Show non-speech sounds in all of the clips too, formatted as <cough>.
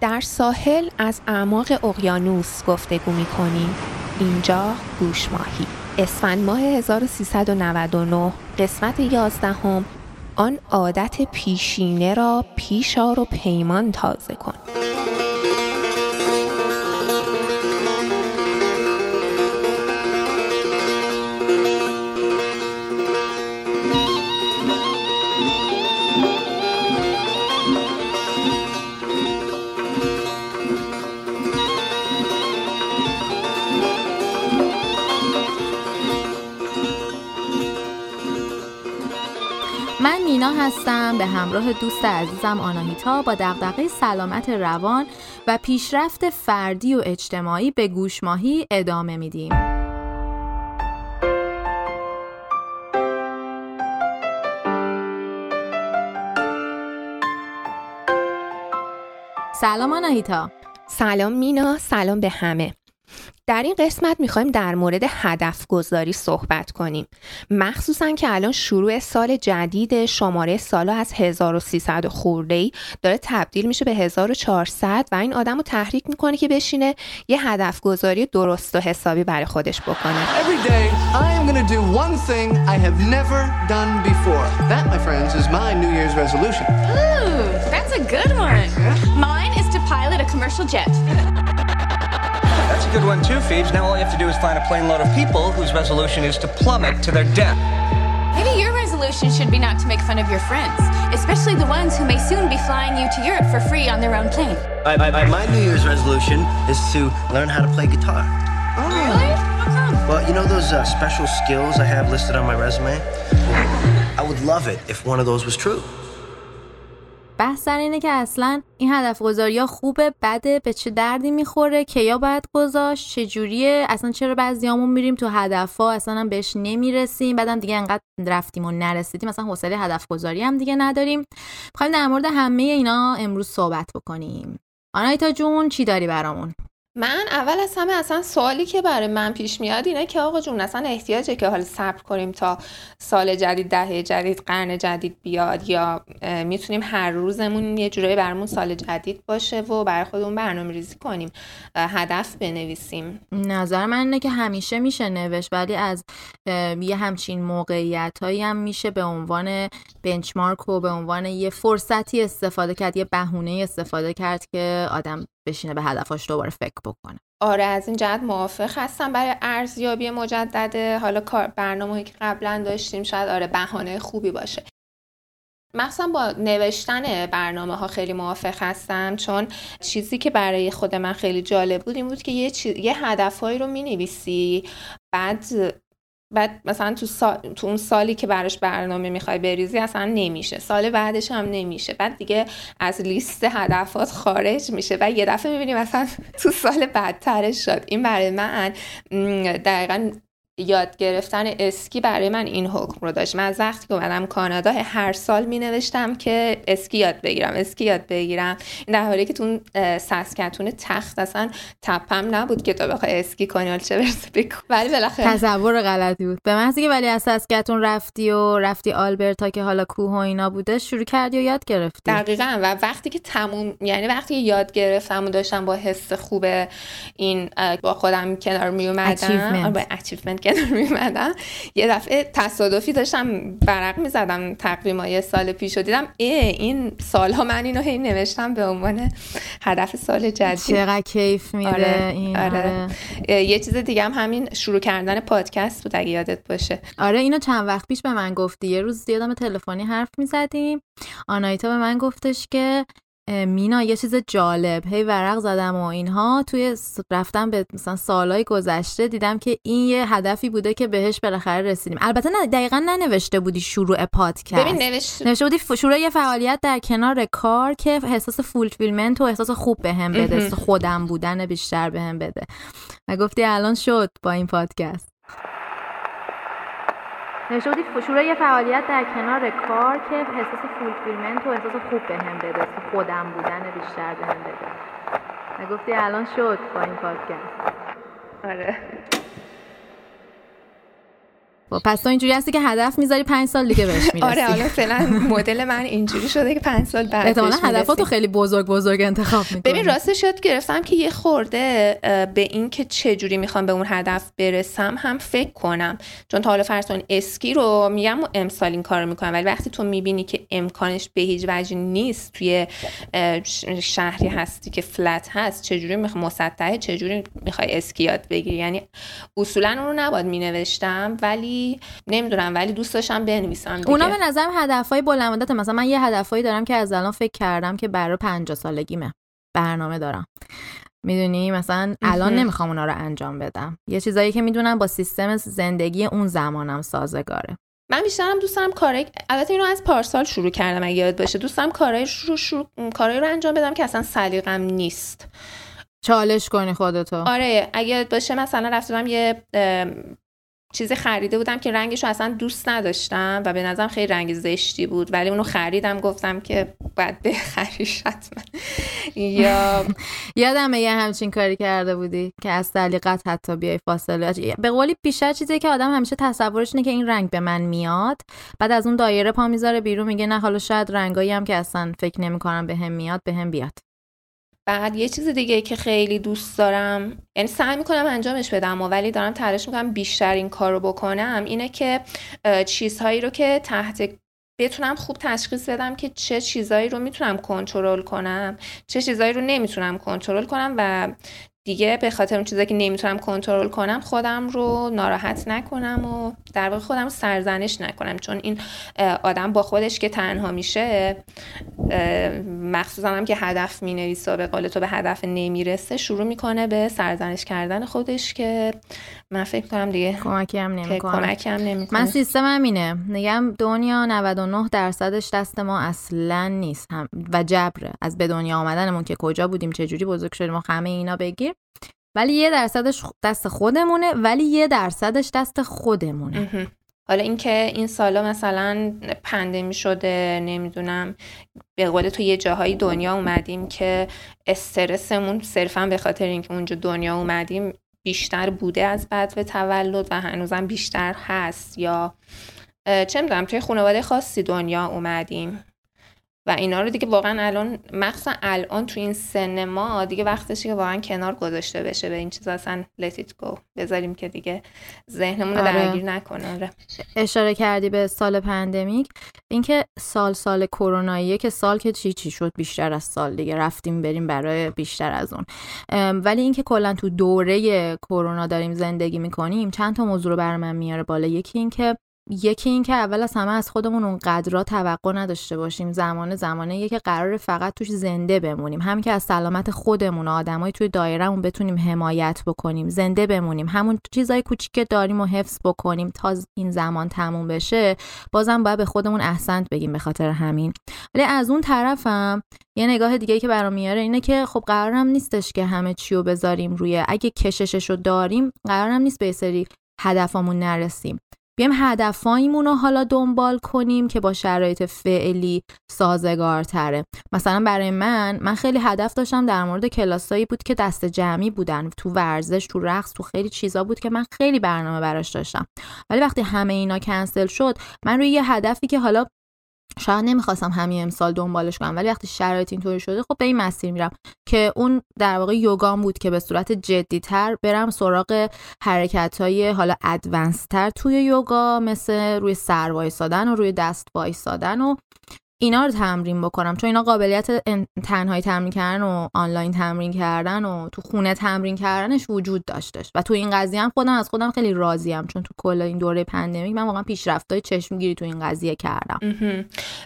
در ساحل از اعماق اقیانوس گفتگو می کنیم اینجا گوش ماهی. اسفند ماه 1399 قسمت 11 هم آن عادت پیشینه را پیشار و پیمان تازه کن. همراه دوست عزیزم آناهیتا با دغدغه سلامت روان و پیشرفت فردی و اجتماعی به گوشماهی ادامه میدیم. سلام آناهیتا سلام مینا سلام به همه در این قسمت می‌خوایم در مورد هدف گذاری صحبت کنیم مخصوصا که الان شروع سال جدید شماره سالا از 1300 خورده ای داره تبدیل میشه به 1400 و این آدم رو تحریک می‌کنه که بشینه یه هدف گذاری درست و حسابی برای خودش بکنه Every day, I am going to do one thing I have never done before. That, my friends, is my New Year's resolution. Ooh, that's a good one. Mine is to pilot a commercial jet. That's a good one too, Phoebes. Now all you have to do is find a plane load of people whose resolution is to plummet to their death. Maybe your resolution should be not to make fun of your friends, especially the ones who may soon be flying you to Europe for free on their own plane. I, I, I- my New Year's resolution is to learn how to play guitar. Oh. Really? Well, you know those uh, special skills I have listed on my resume? I would love it if one of those was true. بحث سر اینه که اصلا این هدف گذاری ها خوبه بده به چه دردی می‌خوره که یا باید گذاشت چجوریه اصلا چرا بعضیامون میریم تو هدف ها اصلا هم بهش نمی‌رسیم بعدم دیگه انقدر رفتیم و نرسیدیم. اصلا حوصله هدف گذاری هم دیگه نداریم. می‌خوایم در مورد همه اینا امروز صحبت بکنیم. آنایتا جون چی داری برامون؟ من اول از همه اصلا سوالی که برای من پیش میاد اینه که آقا جون اصلا احتیاجه که حالا صبر کنیم تا سال جدید دهه جدید قرن جدید بیاد یا می‌تونیم هر روزمون یه جورایی برامون سال جدید باشه و برای خودمون برنامه ریزی کنیم هدف بنویسیم. نظر من اینه که همیشه میشه نوشت ولی از یه همچین موقعیت هایی هم میشه به عنوان بنچمارک و به عنوان یه فرصتی استفاده کرد یه بهونه استفاده کرد که آدم بشینه به هدفاش دوباره فکر بکنه. آره از این جهت موافق هستم برای ارزیابی مجدد حالا کار برنامه‌ای که قبلا داشتیم شاید آره بهانه خوبی باشه. مخصوصا با نوشتن برنامه ها خیلی موافق هستم چون چیزی که برای خود من خیلی جالب بود این بود که یه, چیز، یه هدفهایی رو می نویسی بعد بعد مثلا تو, سال، تو اون سالی که براش برنامه می‌خوای بریزی اصلا نمیشه. سال بعدش هم نمیشه. بعد دیگه از لیست هدفات خارج میشه. و یه دفعه می‌بینی مثلا تو سال بعدترش شد. این برای من دقیقا یاد گرفتن اسکی برای من این حکم رو داشت. من از وقتی که اومدم کانادا هر سال می نوشتم که اسکی یاد بگیرم اسکی یاد بگیرم. در حالی که تو سسکتون تخت اصلا تپم نبود که تو بخوای اسکی کنی چه برسه بکن ولی بالاخره تصور غلطی بود. به محضی که ولی از سسکتون رفتی و رفتی آلبرتا که حالا کوه و اینا بوده شروع کردی و یاد گرفتی؟ دقیقا. و وقتی که تموم یعنی وقتی یاد گرفتم و داشتم با حس خوب این با خودم کنار می اومدم کنار می اومدم یه دفعه تصادفی داشتم برق می زدم تقویم یه سال پیش و دیدم. ای این سالها من اینو هی نوشتم به عنوان هدف سال جدید. چقدر کیف میده آره این آره. آره. یه چیز دیگه هم همین شروع کردن پادکست بود اگه یادت باشه. آره اینو چند وقت پیش به من گفتی. یه روز یادم تلفنی حرف می‌زدیم. آنایتا به من گفتش که مینا یه چیز جالب. هی ورق زدم و اینها. توی رفتم به مثلا سالهای گذشته دیدم که این یه هدفی بوده که بهش بالاخره رسیدیم. البته نه دقیقا ننوشته بودی شروع پادکست. ببین نوشت نوشته بودی ف- شروع یه فعالیت در کنار کار که احساس fulfillment و احساس خوب بهم بده. مهم. احساس خودم بودن بیشتر بهم بده. و گفتی الان شد با این پادکست. بودی ف- شروع یه فعالیت در کنار کار که احساس فولفیلمنت و احساس خوب بهم بده احساس خودم بودن بیشتر بهم بده. و گفتی الان شد با این پادکست. آره. پس تو اینجوری هستی که هدف می‌ذاری پنج سال دیگه بهش می‌رسی. آره حالا فعلا مدل من اینجوری شده که پنج سال بعد احتمالا هدفاتو. خیلی بزرگ بزرگ انتخاب می‌کنی. ببین راستش یاد گرفتم که یه خورده به این که چجوری می‌خوام به اون هدف برسم هم فکر کنم. چون تا حالا فرض کن اسکی رو میگم امسال این کار رو می‌کنم. ولی وقتی تو می‌بینی که امکانش به هیچ وجه نیست توی شهری هستی که فلت هست چجوری می‌خوای مسطحه چجوری می‌خوای اسکی یاد بگیری؟ یعنی اصولا اون رو نباید مینوشتم. ولی نمی‌دونم ولی دوست داشتم بنویسم دیگه. اونا به نظرم هدفهای بلند مدت مثلا من یه هدفهایی دارم که از الان فکر کردم که برای 50 سالگیمه. برنامه دارم. می‌دونی؟ مثلا الان. نمی‌خوام اونا رو انجام بدم. یه چیزایی که می‌دونم با سیستم زندگی اون زمانم سازگاره. من بیشترم دوست دارم کارهای البته اینو از پارسال شروع کردم اگه یاد باشه. دوست دارم کارهای رو شروع... کارهایی رو انجام بدم که اصلا سلیقم نیست. چالش کنی خودتو. آره اگه یاد باشه مثلا رفتم یه چیزی خریده بودم که رنگش رو اصلا دوست نداشتم و به نظرم خیلی رنگ زشتی بود. ولی اونو خریدم گفتم که باید بخریش حتما یا <laughs> یادم یه همچین کاری کرده بودی که از سلیقت حتی بیای فاصله. به قولی بیشتر چیزی که آدم همیشه تصورش اینه که این رنگ به من میاد. بعد از اون دایره پا می‌ذاره بیرون میگه نه حالا شاید رنگایی هم که اصلا فکر نمی‌کنم به هم میاد به هم بیاد. بعد یه چیز دیگه که خیلی دوست دارم یعنی سعی می‌کنم انجامش بدم ولی دارم تلاش می‌کنم بیشتر این کار رو بکنم اینه که چیزهایی رو که تحت بتونم خوب تشخیص بدم که چه چیزایی رو می‌تونم کنترل کنم چه چیزایی رو نمی‌تونم کنترل کنم و دیگه به خاطر اون چیزایی که نمی‌تونم کنترل کنم خودم رو ناراحت نکنم و در واقع خودم رو سرزنش نکنم. چون این آدم با خودش که تنها میشه مخصوصا هم که هدف می‌نویسه و به قول تو به هدف نمی‌رسه شروع می‌کنه به سرزنش کردن خودش که من فکر کنم دیگه کمکی هم نمی‌کنه. کمکی هم نمی‌کنه. من سیستمم اینه. میگم دنیا 99 درصدش دست ما اصلا نیست. هم و جبره. از به دنیا آمدنمون که کجا بودیم چه جوری بزرگ شدیم و همه اینا بگیر. ولی یه درصدش دست خودمونه ولی یه درصدش دست خودمونه. حالا اینکه این سالا مثلا پندمی شده نمی‌دونم به قول تو یه جاهای دنیا اومدیم که استرسمون صرفا به خاطر اینکه اونجا دنیا اومدیم بیشتر بوده از بعد به تولد و هنوزم بیشتر هست یا چه می‌دونم توی خانواده خاصی دنیا اومدیم و اینا رو دیگه واقعا الان مخصوصا الان تو این سن ما دیگه وقتشه که واقعا کنار گذاشته بشه به این چیزا. اصلا it go. بذاریم که دیگه ذهنمون رو آره. درگیر نکنه. آره. اشاره کردی به سال پندمیک. اینکه سال سال کروناییه که سال که چی چی شد؟ بیشتر از سال دیگه. رفتیم بریم برای بیشتر از اون. ولی اینکه کلا تو دوره کرونا داریم زندگی می‌کنیم چند تا موضوع رو بر من میاره بالا. یکی اینکه یکی این که اول از همه از خودمون اون قدرا توقع نداشته باشیم. زمان زمانه که قرار فقط توش زنده بمونیم. هم که از سلامت خودمون و آدمای توی دایرهمون بتونیم حمایت بکنیم. زنده بمونیم. همون چیزای کوچیک که داریم و حفظ بکنیم تا این زمان تموم بشه بازم باید به خودمون احسنت بگیم به خاطر همین. ولی از اون طرفم یه نگاه دیگه که برام میاره اینه که خب قرارم نیستش که همه چی رو بذاریم روی. اگه کششش رو داریم قرارم نیست به سری هدفمون نرسیم. بیایم هدفایمون رو حالا دنبال کنیم که با شرایط فعلی سازگارتره. مثلا برای من من خیلی هدف داشتم در مورد کلاسایی بود که دست جمعی بودن. تو ورزش تو رقص تو خیلی چیزا بود که من خیلی برنامه براش داشتم. ولی وقتی همه اینا کنسل شد من روی یه هدفی که حالا شاید نمی‌خواستم همین امسال دنبالش کنم ولی وقتی شرایط اینطوری شده خب به این مسیر میرم که اون در واقع یوگام بود که به صورت جدیتر برم سراغ حرکت های حالا advanced تر توی یوگا مثل روی سر وایسادن و روی دست وایسادن و اینا رو تمرین بکنم. چون اینا قابلیت تنهایی تمرین کردن و آنلاین تمرین کردن و تو خونه تمرین کردنش وجود داشتش. و تو این قضیه هم خودم از خودم خیلی راضیم چون تو کل این دوره pandemic من واقعا پیشرفتای چشمگیری تو این قضیه کردم.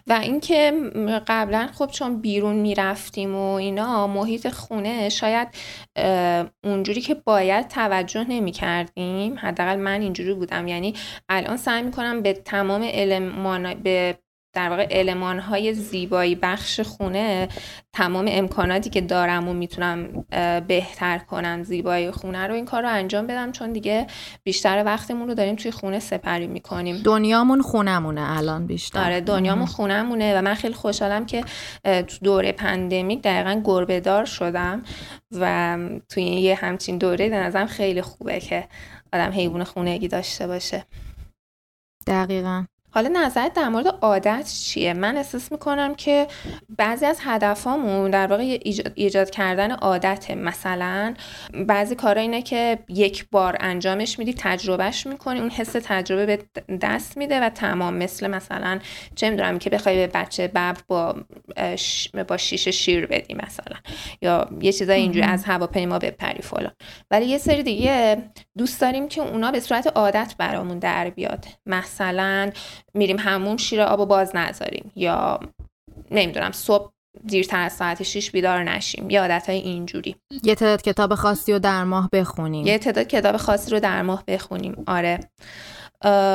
و اینکه قبلا خب چون بیرون می‌رفتیم و اینا محیط خونه شاید اونجوری که باید توجه نمی کردیم حداقل من اینجوری بودم. یعنی الان سعی می‌کنم به تمام المان به در واقع علمان های زیبایی بخش خونه تمام امکاناتی که دارم و می‌تونم بهتر کنم زیبایی خونه رو این کار رو انجام بدم چون دیگه بیشتر وقتمون رو داریم توی خونه سپری می‌کنیم. دنیامون خونمونه الان بیشتر. آره دنیامون خونمونه و من خیلی خوشحالم که تو دوره پندمیک دقیقا گربه دار شدم و توی یه همچین دوره به نظرم خیلی خوبه که آدم حیوان خونگی داشته باشه. دقیقا. حالا نظرت در مورد عادت چیه؟ من احساس می‌کنم که بعضی از هدفامون در واقع ایجاد, ایجاد کردن عادته مثلا بعضی کارا اینه که یک بار انجامش میدی تجربهش می‌کنی اون حس تجربه به دست میده و تمام مثل مثلا چه می‌دونم که بخوای به بچه ببر با با شیشه شیر بدی مثلا یا یه چیزای اینجوری از هواپیما بپری فلان. ولی یه سری دیگه دوست داریم که اونا به صورت عادت برامون در بیاد. مثلا میریم همون شیر آب و باز نذاریم یا نمی‌دونم صبح دیرتر از ساعت 6 بیدار نشیم. یه عادت های اینجوری. یه تعداد کتاب خاصی رو در ماه بخونیم. یه تعداد کتاب خاصی رو در ماه بخونیم. آره.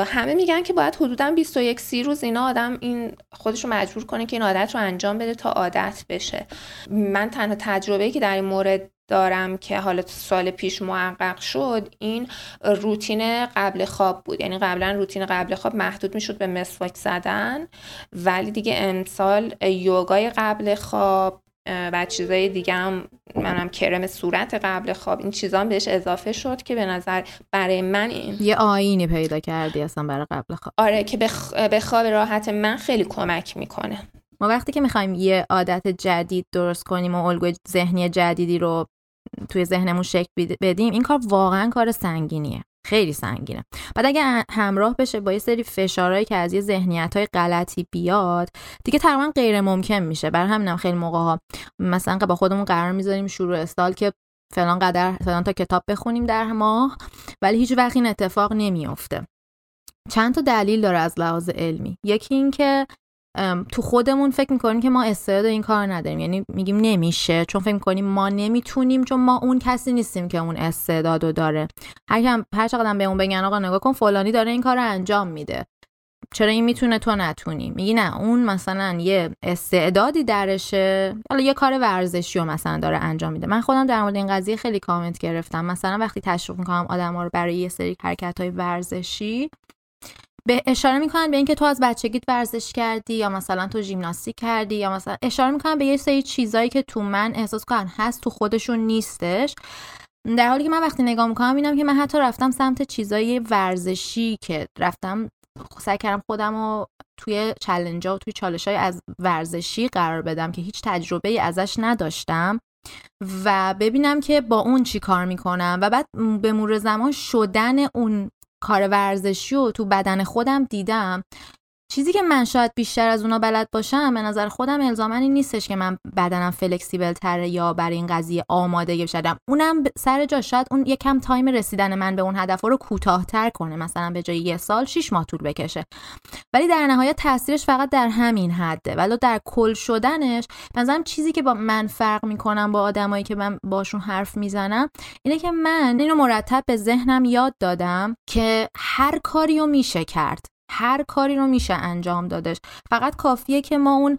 همه میگن که باید حدودا 21 سی روز اینا آدم این خودش رو مجبور کنه که این عادت رو انجام بده تا عادت بشه. من تنها تجربه که در این مورد دارم که حالا سال پیش محقق شد این روتین قبل خواب بود. یعنی قبلا روتین قبل خواب محدود می‌شد به مسواک زدن ولی دیگه امسال یوگای قبل خواب و چیزای دیگه هم منم کرم صورت قبل خواب این چیزا بهش اضافه شد که به نظر برای من این یه آینی پیدا کردی اصلا برای قبل خواب. آره که به خواب راحت من خیلی کمک می‌کنه. ما وقتی که می‌خوایم یه عادت جدید درست کنیم و الگوی ذهنی جدیدی رو توی ذهنمون شکل بدیم این کار واقعا کار سنگینیه. خیلی سنگینه. بعد اگه همراه بشه با یه سری فشارهایی که از یه ذهنیت های غلطی بیاد دیگه تقریبا غیر ممکن میشه. بر همینم خیلی موقع ها مثلا با خودمون قرار می‌ذاریم شروع استال که فلان قدر فلان تا کتاب بخونیم در ماه ولی هیچ وقت این اتفاق نمیافته. چند تا دلیل داره از لحاظ علمی. یکی این که تو خودمون فکر می‌کنیم که ما استعداد این کار نداریم. یعنی میگیم نمیشه چون فکر می‌کنیم ما نمی‌تونیم چون ما اون کسی نیستیم که اون استعدادو داره. هر کم هر چقدر به اون بگن آقا نگاه کن فلانی داره این کار رو انجام میده. چرا این می‌تونه تو نتونی؟ میگی نه اون مثلا یه استعدادی درشه. حالا یه کار ورزشی رو مثلا داره انجام میده. من خودم در مورد این قضیه خیلی کامنت گرفتم. مثلا وقتی تشویق می‌کنم آدما رو برای یه سری حرکت های ورزشی به اشاره می‌کنن به اینکه تو از بچگیت ورزش کردی یا مثلا تو ژیمناستیک کردی یا مثلا اشاره می‌کنن به یه سری چیزایی که تو من احساس کنن هست تو خودشون نیستش. در حالی که من وقتی نگاه می‌کنم می‌بینم که من حتی رفتم سمت چیزای ورزشی که رفتم سعی کردم خودم رو توی challenge و توی چالش های از ورزشی قرار بدم که هیچ تجربه ازش نداشتم و ببینم که با اون چی کار می‌کنم. و بعد به مرور زمان شدن اون کار ورزشی و تو بدن خودم دیدم. چیزی که من شاید بیشتر از اونا بلد باشم به نظر خودم الزاما این نیستش که من بدنم flexible تره یا برای این قضیه آماده شدم اونم سر جا شاید اون یکم time رسیدن من به اون هدف رو کوتاهتر کنه. مثلا به جای یه سال شیش ماه طول بکشه. ولی در نهایت تاثیرش فقط در همین حده. ولی در کل شدنش نظرم چیزی که با من فرق می‌کنم با آدمایی که من باشون حرف می‌زنم اینه که من اینو مرتب به ذهنم یاد دادم که هر کاری رو میشه کرد. هر کاری رو میشه انجام دادش. فقط کافیه که ما اون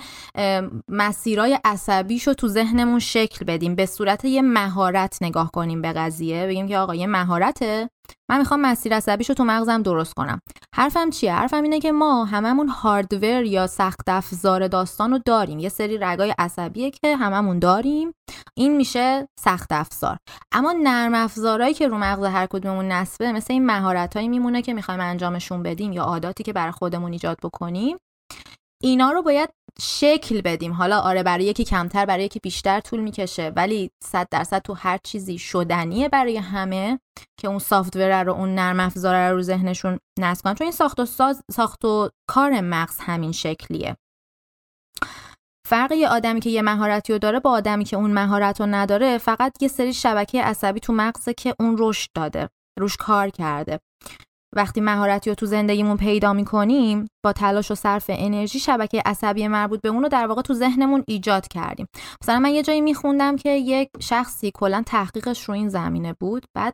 مسیرای عصبیش رو تو ذهنمون شکل بدیم. به صورت یه مهارت نگاه کنیم به قضیه. بگیم که آقا یه مهارته. من می‌خوام مسیر عصبیشو تو مغزم درست کنم. حرفم چیه؟ حرفم اینه که ما هممون هاردور یا سخت افزار داستان رو داریم. یه سری رگای عصبیه که هممون داریم. این میشه سخت افزار. اما نرم افزارهایی که رو مغز هر کدوممون نصبه مثل این مهارتهایی میمونه که می‌خوایم انجامشون بدیم یا عاداتی که برای خودمون ایجاد بکنیم اینا رو باید شکل بدیم. حالا آره برای یکی کمتر برای یکی بیشتر طول می‌کشه ولی صد درصد تو هر چیزی شدنیه برای همه که اون سافتور رو اون نرم افزار رو ذهنشون نصب کنن. چون این ساخت و ساز ساخت و کار مغز همین شکلیه. فرق یه آدمی که یه مهارتی رو داره با آدمی که اون مهارت رو نداره فقط یه سری شبکه عصبی تو مغزه که اون رشد داده روش کار کرده. وقتی مهارتی رو تو زندگیمون پیدا می‌کنیم با تلاش و صرف انرژی شبکه عصبی مربوط به اون رو در واقع تو ذهنمون ایجاد کردیم. مثلا من یه جایی میخوندم که یک شخصی کلا تحقیقش رو این زمینه بود. بعد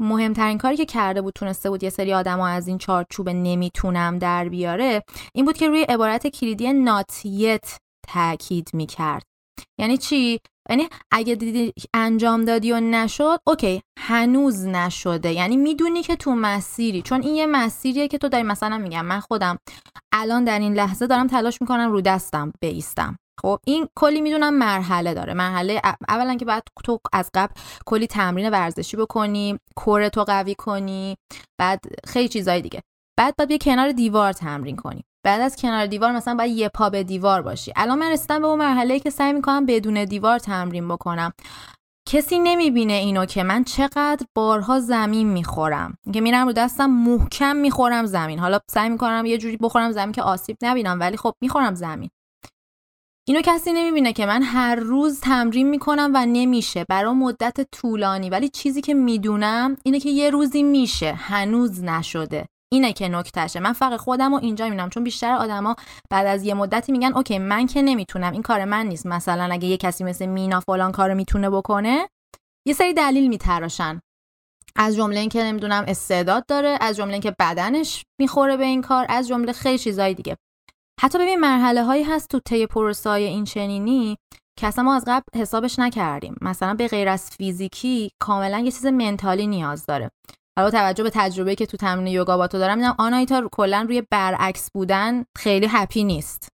مهمترین کاری که کرده بود تونسته بود یه سری آدم از این چارچوب نمی‌تونم در بیاره این بود که روی عبارت کلیدی ناتیت تاکید می‌کرد. یعنی چی؟ یعنی اگه دیدی انجام دادی و نشد اوکی هنوز نشده. یعنی می‌دونی که تو مسیری چون این یه مسیریه که تو داری مثلا میگم من خودم الان در این لحظه دارم تلاش می‌کنم رو دستم بیستم. خب این کلی می‌دونم مرحله داره. مرحله اولا که بعد تو از قبل کلی تمرین ورزشی بکنی کور تو قوی کنی بعد خیلی چیزای دیگه. بعد باید یه کنار دیوار تمرین کنی. بعد از کنار دیوار مثلا باید یه پا به دیوار باشی. الان من رسیدم به اون مرحله که سعی می‌کنم بدون دیوار تمرین بکنم. کسی نمی‌بینه اینو که من چقدر بارها زمین می‌خورم. که میرم رو دستم محکم می‌خورم زمین. حالا سعی می‌کنم یه جوری بخورم زمین که آسیب نبینم ولی خب می‌خورم زمین. اینو کسی نمی‌بینه که من هر روز تمرین می‌کنم و نمیشه. برای مدت طولانی. ولی چیزی که می‌دونم اینه که یه روزی میشه. هنوز نشده. اینه که نکتهشه. من فقط خودم رو اینجا می‌بینم چون بیشتر آدما بعد از یه مدتی میگن اوکی من که نمی‌تونم این کار من نیست. مثلا اگه یه کسی مثل مینا فلان کارو می‌تونه بکنه یه سری دلیل میتراشن. از جمله اینکه نمی‌دونم استعداد داره از جمله اینکه بدنش می‌خوره به این کار از جمله خیلی چیزای دیگه. حتی ببین مرحله هایی هست تو طی پروسای این چنینی که اصلا ما از قبل حسابش نکردیم. مثلا به غیر از فیزیکی کاملا یه چیز منتالی نیاز داره. حالا توجه به تجربه که تو تمرین یوگا با تو دارم میدم آنایتا کلا روی برعکس بودن خیلی هپی نیست.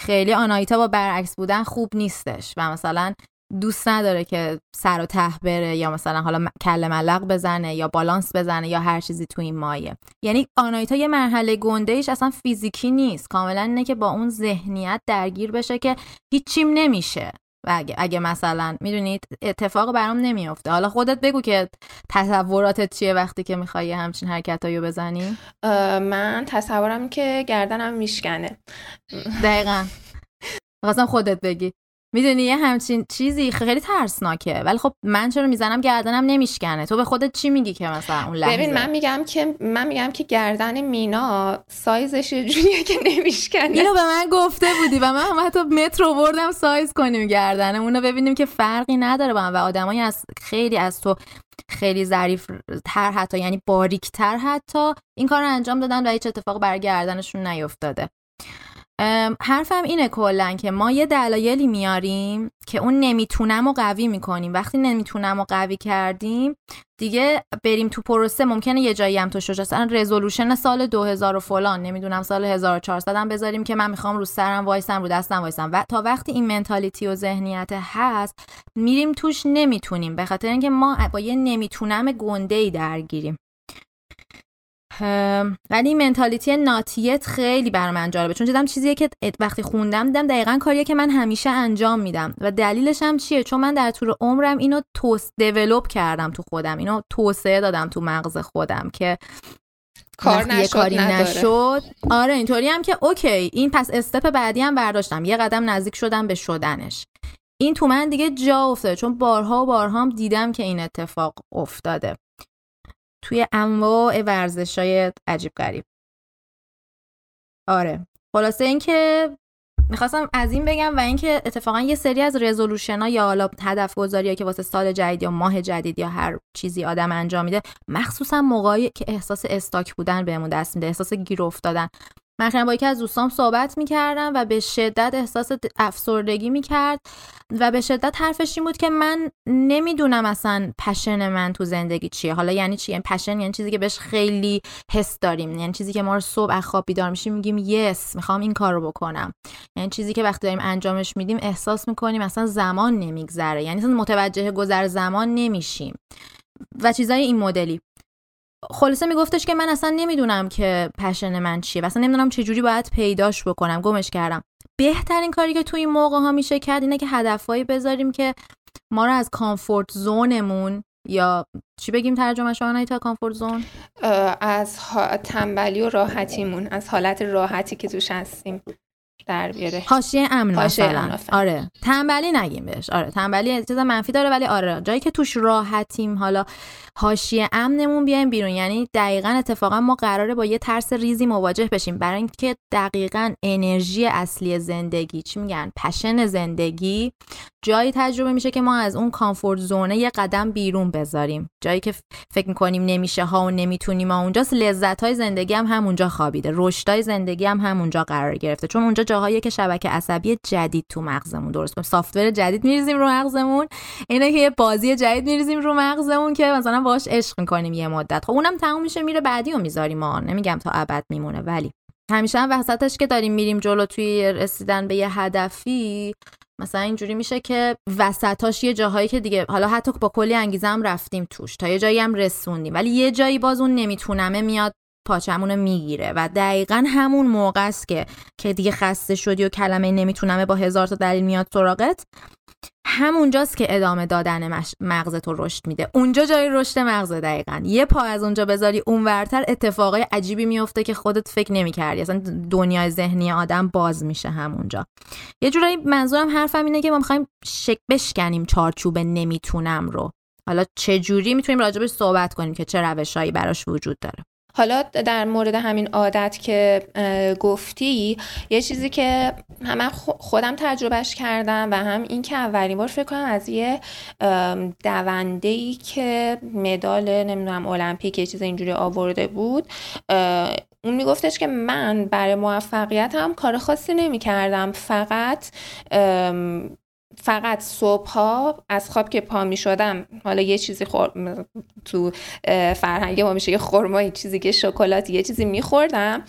خیلی آنایتا با برعکس بودن خوب نیستش و مثلا دوست نداره که سر و ته بره یا مثلا حالا کل ملق بزنه یا بالانس بزنه یا هر چیزی تو این مایه. یعنی آنایتا یه مرحله گنده ایش اصلا فیزیکی نیست. کاملا اینه که با اون ذهنیت درگیر بشه که هیچیم نمیشه. و اگه, اگه مثلا می‌دونید اتفاق برام نمیافته. حالا خودت بگو که تصوراتت چیه وقتی که می‌خوای همچین حرکتایو بزنی؟ من تصورم که گردنم میشکنه. دقیقا. خواستم خودت بگی. می‌دونی یه همچین چیزی خیلی ترسناکه. ولی خب من چرا می‌زنم؟ گردنم نمیشکنه. تو به خودت چی میگی که مثلا اون لحظه؟ ببین من میگم که من میگم که گردن مینا سایزش جوریه که نمیشکنه. اینو به من گفته بودی و من حتی متر بردم سایز کنیم گردنمون اونو ببینیم که فرقی نداره با هم و آدمایی از خیلی از تو خیلی ظریف تر حتی یعنی باریک تر حتی این کار رو انجام دادن و هیچ اتفاق بر گردنشون نیفتاده. حرفم اینه کلا که ما یه دلایلی میاریم که اون نمی‌تونم و قوی می‌کنیم. وقتی نمی‌تونم و قوی کردیم دیگه بریم تو پروسه ممکنه یه جایی هم تو شجاع اصلا رزولوشن سال 2000 و فلان نمی‌دونم سال 1400 هم بذاریم که من می‌خوام رو سرم وایسم رو دستم وایسم. و تا وقتی این منتالیتی و ذهنیت هست میریم توش نمی‌تونیم. به خاطر اینکه ما با یه نمی‌تونم گنده ای درگیریم. ولی منتالیتی ناتیت خیلی بر من جالبه. چون دیدم چیزیه که وقتی خوندم دیدم دقیقا کاریه که من همیشه انجام میدم. و دلیلش هم چیه؟ چون من در طول عمرم اینو توس دیولوب کردم تو خودم. اینو توسعه دادم تو مغز خودم که کار نشد کاری نشد آره اینطوری هم که اوکی این پس استپ بعدی هم برداشتم. یه قدم نزدیک شدم به شدنش. این تو من دیگه جا افتاده. چون بارها و بارها هم دیدم که این اتفاق افتاده. توی انواع ورزش های عجیب غریب آره. خلاصه اینکه می‌خواستم از این بگم و اینکه اتفاقا یه سری از رزولوشن ها یا حالا هدف گذاری که واسه سال جدید یا ماه جدید یا هر چیزی آدم انجام میده مخصوصا موقعی که احساس استاک بودن بهمون دست میده احساس گیر افتادن. من با یکی از دوستام صحبت می‌کردم و به شدت احساس افسردگی می‌کرد و به شدت حرفش این بود که من نمی‌دونم اصلا پشن من تو زندگی چیه. حالا یعنی چی؟ یعنی پشن یعنی چیزی که بهش خیلی حس داریم. یعنی چیزی که ما رو صبح از خواب بیدار میشیم میگیم یس می‌خوام این کار رو بکنم. یعنی چیزی که وقتی داریم انجامش میدیم احساس می‌کنیم اصلا زمان نمیگذره. یعنی اصلا متوجه گذر زمان نمیشیم. و چیزای این مدلی. خلاصه میگفتش که من اصلا نمی‌دونم که پشن من چیه و اصلا نمی‌دونم چجوری باید پیداش بکنم. گمش کردم. بهترین کاری که توی این موقع ها میشه کرد اینه که هدفهایی بذاریم که ما رو از کامفورت زونمون یا چی بگیم ترجمه شما تا کامفورت زون؟ از تنبلی و راحتیمون از حالت راحتی که توش هستیم در بیاره. حاشیه امن مثلا. آره. تنبلی نگیم بهش. آره تنبلی چیز منفی داره ولی آره جایی که توش راحتیم حالا حاشیه امنمون بیایم بیرون. یعنی دقیقا اتفاقا ما قراره با یه ترس ریزی مواجه بشیم. برای اینکه دقیقا انرژی اصلی زندگی چی میگن؟ پشن زندگی جایی تجربه میشه که ما از اون کامفورت زونه یه قدم بیرون بذاریم. جایی که فکر می‌کنیم نمیشه ها و نمی‌تونیم ها. اونجاست لذت های زندگی هم همونجا خوابیده. رشدای زندگی هم همونجا قرار گرفته. چون اونجا جاهایی که شبکه عصبی جدید تو مغزمون درست کنیم سافتور جدید میریزیم رو مغزمون. اینه که یه بازی جدید میریزیم رو مغزمون که مثلا باش عشق می‌کنیم یه مدت. خب اونم تموم میشه میره بعدی و می‌ذاریم ما نمیگم تا ابد میمونه ولی همیشه هم وسطش که داریم میریم جلو توی رسیدن به یه هدفی مثلا اینجوری میشه که وسطاش یه جاهایی که دیگه حالا حتی با کلی انگیزه هم رفتیم توش تا یه جایی هم رسوندیم. ولی یه جایی باز اون نمیتونمه میاد پاچمون می‌گیره. و دقیقا همون موقع است که که دیگه خسته شدی و کلمه نمی‌تونم با هزار تا دلیل میاد سراغت. همونجاست که ادامه دادن مغزت رو رشد میده. اونجا جای رشد مغز دقیقا. یه پا از اونجا بذاری اونورتر اتفاقای عجیبی میفته که خودت فکر نمی‌کردی. اصلا دنیای ذهنی آدم باز میشه همونجا. یه جورایی منظورم حرفم اینه که ما می‌خوایم شک بشکنیم چارچوب نمی‌تونم رو. حالا چه جوری می‌تونیم راجبش صحبت کنیم که چه روشهایی براش وجود داره. حالا در مورد همین عادت که گفتی یه چیزی که هم خودم تجربهش کردم و هم این که اولین بار فکر کنم از یه دونده ای که مدال نمی‌دونم المپیک یه چیز اینجوری آورده بود اون میگفتش که من برای موفقیت هم کار خاصی نمی کردم فقط فقط صبح ها از خواب که پا می شدم حالا یه چیزی خور... تو فرهنگ ما میشه یه خورما چیزی که شکلات یه چیزی میخوردم.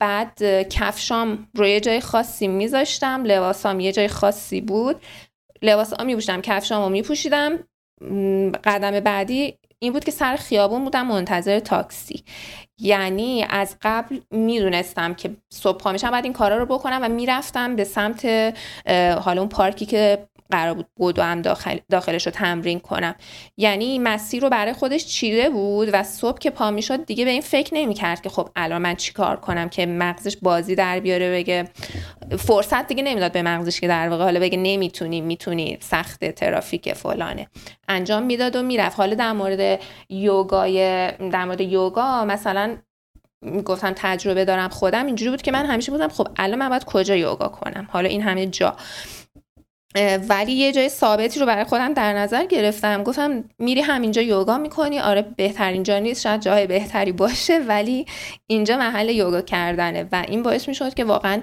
بعد کفشام رو یه جای خاصی میذاشتم لباسام یه جای خاصی بود. لباسام رو میپوشیدم. قدم بعدی این بود که سر خیابون بودم منتظر تاکسی. یعنی از قبل می‌دونستم که صبح میشم بعد این کارا رو بکنم و می‌رفتم به سمت حالا اون پارکی که قرار بود بدو هم داخل داخلش رو تمرین کنم. یعنی مسیر رو برای خودش چیده بود و صبح که پا می‌شد دیگه به این فکر نمی‌کرد که خب الان من چیکار کنم که مغزش بازی در بیاره بگه. فرصت دیگه نمی‌داد به مغزش که در واقع حالا بگه نمی‌تونی می‌تونی سخت ترافیک فلانه. انجام می‌داد و می‌رفت. حالا در مورد یوگای در مورد یوگا مثلا گفتم تجربه دارم خودم. اینجوری بود که من همیشه بودم خب الان من باید کجا یوگا کنم؟ حالا این همه جا. ولی یه جای ثابتی رو برای خودم در نظر گرفتم. گفتم میری همینجا یوگا می‌کنی. آره بهترین جا نیست. شاید جای بهتری باشه ولی اینجا محل یوگا کردنه. و این باعث می‌شد که واقعا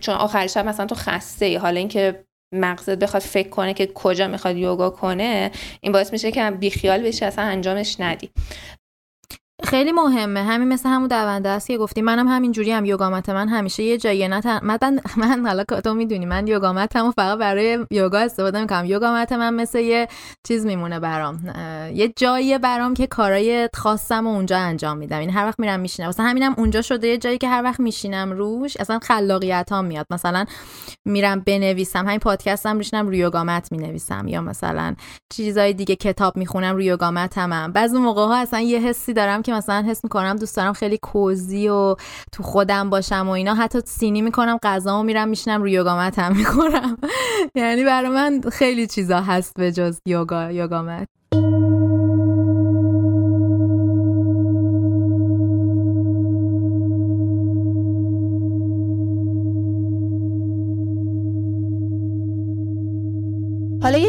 چون آخر شب مثلا تو خسته ای حالا اینکه مغزت بخواد فکر کنه که کجا می‌خواد یوگا کنه این باعث میشه که بیخیال بشی اصلا انجامش ندی. خیلی مهمه. همین مثل همون دونده است که گفتی منم همین جوری هم یوگامت من همیشه یه جایی نه من من حالا تو می‌دونی من یوگامت همو فقط برای یوگا استفاده می‌کنم. یوگامت من مثل یه چیز میمونه برام. یه جایی برام که کارای خاصم و اونجا انجام میدم. این هر وقت میرم میشینم. مثلا همینم اونجا شده یه جایی که هر وقت میشینم روش اصلا خلاقیت ها میاد. مثلا میرم بنویسم همین پادکستم میشینم روی یوگامت می‌نویسم. یا مثلا چیزای دیگه کتاب می‌خونم روی یوگامت هم بعضی موقع ها اصلا یه حسی دارم که مثلا حس می‌کنم دوست دارم خیلی کوزی و تو خودم باشم و اینا. حتی سینی می‌کنم غذامو میرم میشینم روی یوگامت هم می‌کنم <laughs> یعنی برای من خیلی چیزا هست به جز یوگا یوگامت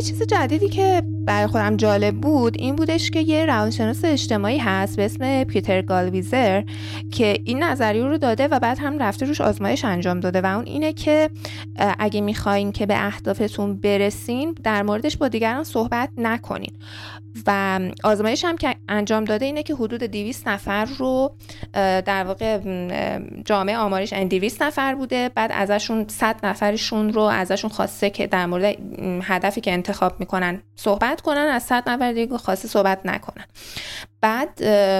چیز جدیدی که برای خودم جالب بود این بودش که یه روانشناس اجتماعی هست به اسم پیتر گالویزر که این نظریه رو داده و بعد هم رفته روش آزمایش انجام داده و اون اینه که اگه می‌خواین که به اهدافتون برسین در موردش با دیگران صحبت نکنین. و آزمایش هم که انجام داده اینه که حدود 200 نفر رو در واقع جامعه آمارش این 200 نفر بوده بعد ازشون 100 نفرشون رو ازشون خواسته که در مورد هدفی که انتخاب می‌کنن. صحبت کنن از 100 نفر دیگه خواسته صحبت نکنن. بعد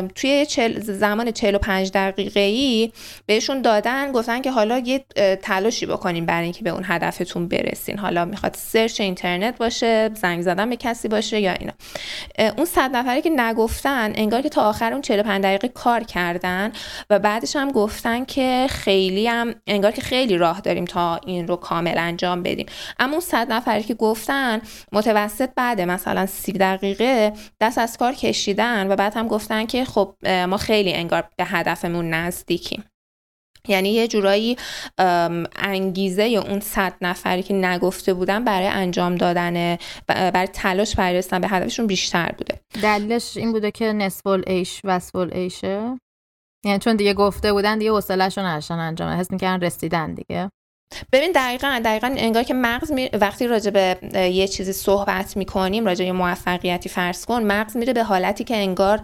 توی چل زمان 45 دقیقه ای بهشون دادن گفتن که حالا یه تلاشی بکنین برای اینکه به اون هدفتون برسین. حالا می‌خواد سرچ اینترنت باشه زنگ زدن به کسی باشه یا اینا. اون صد نفری که نگفتن انگار که تا آخر اون 45 دقیقه کار کردن و بعدش هم گفتن که خیلی هم انگار که خیلی راه داریم تا این رو کامل انجام بدیم. اما اون صد نفری که گفتن متوسط بعد مثلا سی دقیقه دست از کار کشیدن و بعد هم گفتن که خب ما خیلی انگار به هدفمون نزدیکیم. یعنی یه جورایی انگیزه یا اون صد نفری که نگفته بودن برای انجام دادن برای تلاش برای رسیدن به هدفشون بیشتر بوده. دلیلش این بوده که نصف ایش وصف ایشه. یعنی چون دیگه گفته بودن دیگه حوصله‌شون نداشتن انجام حس می‌کردن رسیدن دیگه. ببین دقیقا دقیقا انگار که مغز می... وقتی راجع به یه چیزی صحبت می‌کنیم راجع به موفقیتی فرض کن مغز میره به حالتی که انگار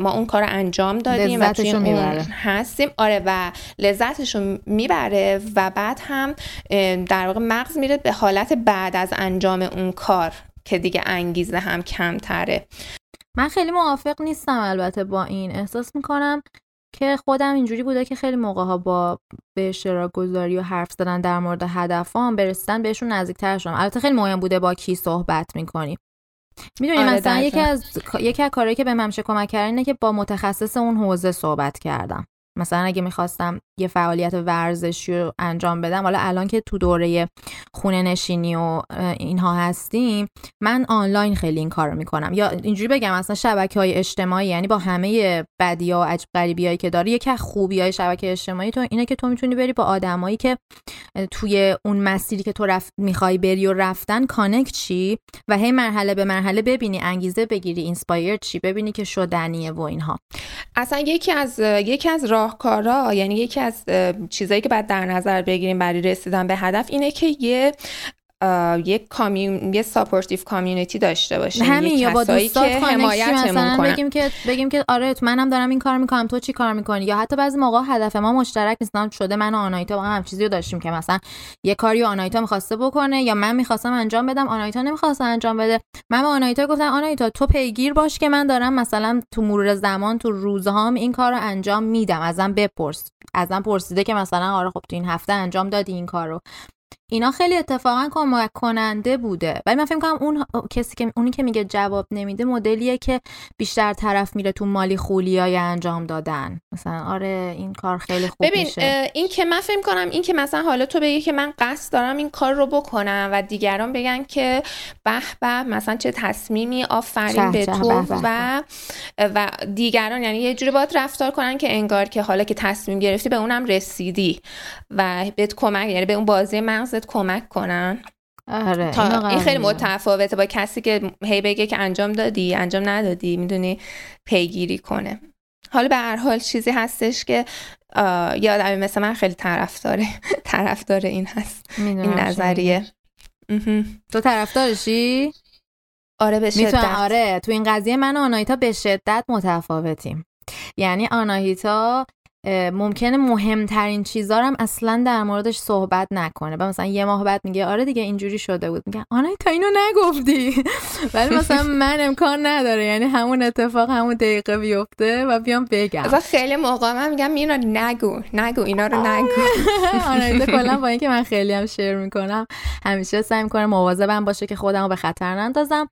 ما اون کار انجام دادیم و توی اون هستیم. آره و لذتشو می‌بره و بعد هم در واقع مغز میره به حالت بعد از انجام اون کار که دیگه انگیزه هم کمتره. من خیلی موافق نیستم البته با این احساس می‌کنم که خودم اینجوری بوده که خیلی موقع ها با به اشتراک گذاری و حرف زدن در مورد هدفام برسیدن بهشون نزدیکتر شدم. البته خیلی مهم بوده با کی صحبت می‌کنیم می‌دونی آره، مثلا. یکی از یکی از کارهایی که به من میشه کمک کرد اینه که با متخصص اون حوزه صحبت کردم. مثلا اگه می‌خواستم یه فعالیت ورزشی رو انجام بدم حالا الان که تو دوره خونه نشینی و اینها هستیم من آنلاین خیلی این کار رو می‌کنم. یا اینجوری بگم اصلا شبکه های اجتماعی یعنی با همه بدی ها و عجب غریبی که داره یکی از خوبی های شبکه اجتماعی تو اینه که تو می‌تونی بری با آدمایی که توی اون مسیری که تو رفت می‌خوای بری و رفتن کانکت چی و هی مرحله به مرحله ببینی انگیزه بگیری inspire شی ببینی که شدنیه و اینها. اصلا یکی از یکی از راهکارا یعنی یکی از چیزایی که باید در نظر بگیریم برای رسیدن به هدف اینه که یه یه community یه supportive community داشته باشیم. همین یا با دوستات که حمایتمون کنن. بگیم که بگیم که آره تو منم دارم این کار می‌کنم تو چی کار می‌کنی؟ یا حتی بعضی موقع هدف ما مشترک نیست شده من و آنایتا با هم چیزی رو داشتیم که مثلا یه کاری آنایتا می‌خواسته بکنه یا من می‌خواستم انجام بدم آنایتا نمی‌خواسته انجام بده. من به آنایتا گفتم آنایتا تو پیگیر باش که من دارم مثلا تو مرور زمان تو روزهام این کار رو انجام میدم ازم بپرس. ازم پرسیده که مثلا آره خب تو این هفته انجام دادی این کار رو اینا خیلی اتفاقا کمک کننده بوده. ولی من فکر کنم اون کسی که اونی که میگه جواب نمیده مدلیه که بیشتر طرف میره تو مالی خولیای انجام دادن. مثلا آره این کار خیلی خوب ببین میشه. این که من فکر کنم این که مثلا حالا تو بگی که من قصد دارم این کار رو بکنم و دیگران بگن که به به مثلا چه تصمیمی آفرین به تو. و و دیگران یعنی یه جوری باید رفتار کنن که انگار که حالا که تصمیم گرفتی به اونم رسیدی و بهت کمک یعنی به اون بازی مغزت کمک کنن؟ آره تا این خیلی. متفاوته با کسی که هی بگه که انجام دادی انجام ندادی می‌دونی پیگیری کنه. حالا به هر حال چیزی هستش که آدمی مثل من خیلی طرفداره. <laughs> طرفدار این هست. این نظریه. تو طرفدارشی آره به شدت. آره تو این قضیه من و آنایتا به شدت متفاوتیم. یعنی آناهیتا اه، ممکنه مهمترین چیزا هم اصلا در موردش صحبت نکنه. و مثلا یه ماه بعد میگه آره دیگه اینجوری شده بود. میگه آنایتا اینو نگفتی؟ <laughs> ولی مثلا <laughs> من امکان نداره. یعنی همون اتفاق همون دقیقه بیفته و بیام بگم. اصلا خیلی موقع من میگم مینا نگو نگو اینا رو نگو. آنایتا <laughs> کلا با اینکه من خیلی هم شیر می‌کنم همیشه سعی می‌کنه مواظبم باشه که خودم رو به خطر نندازم.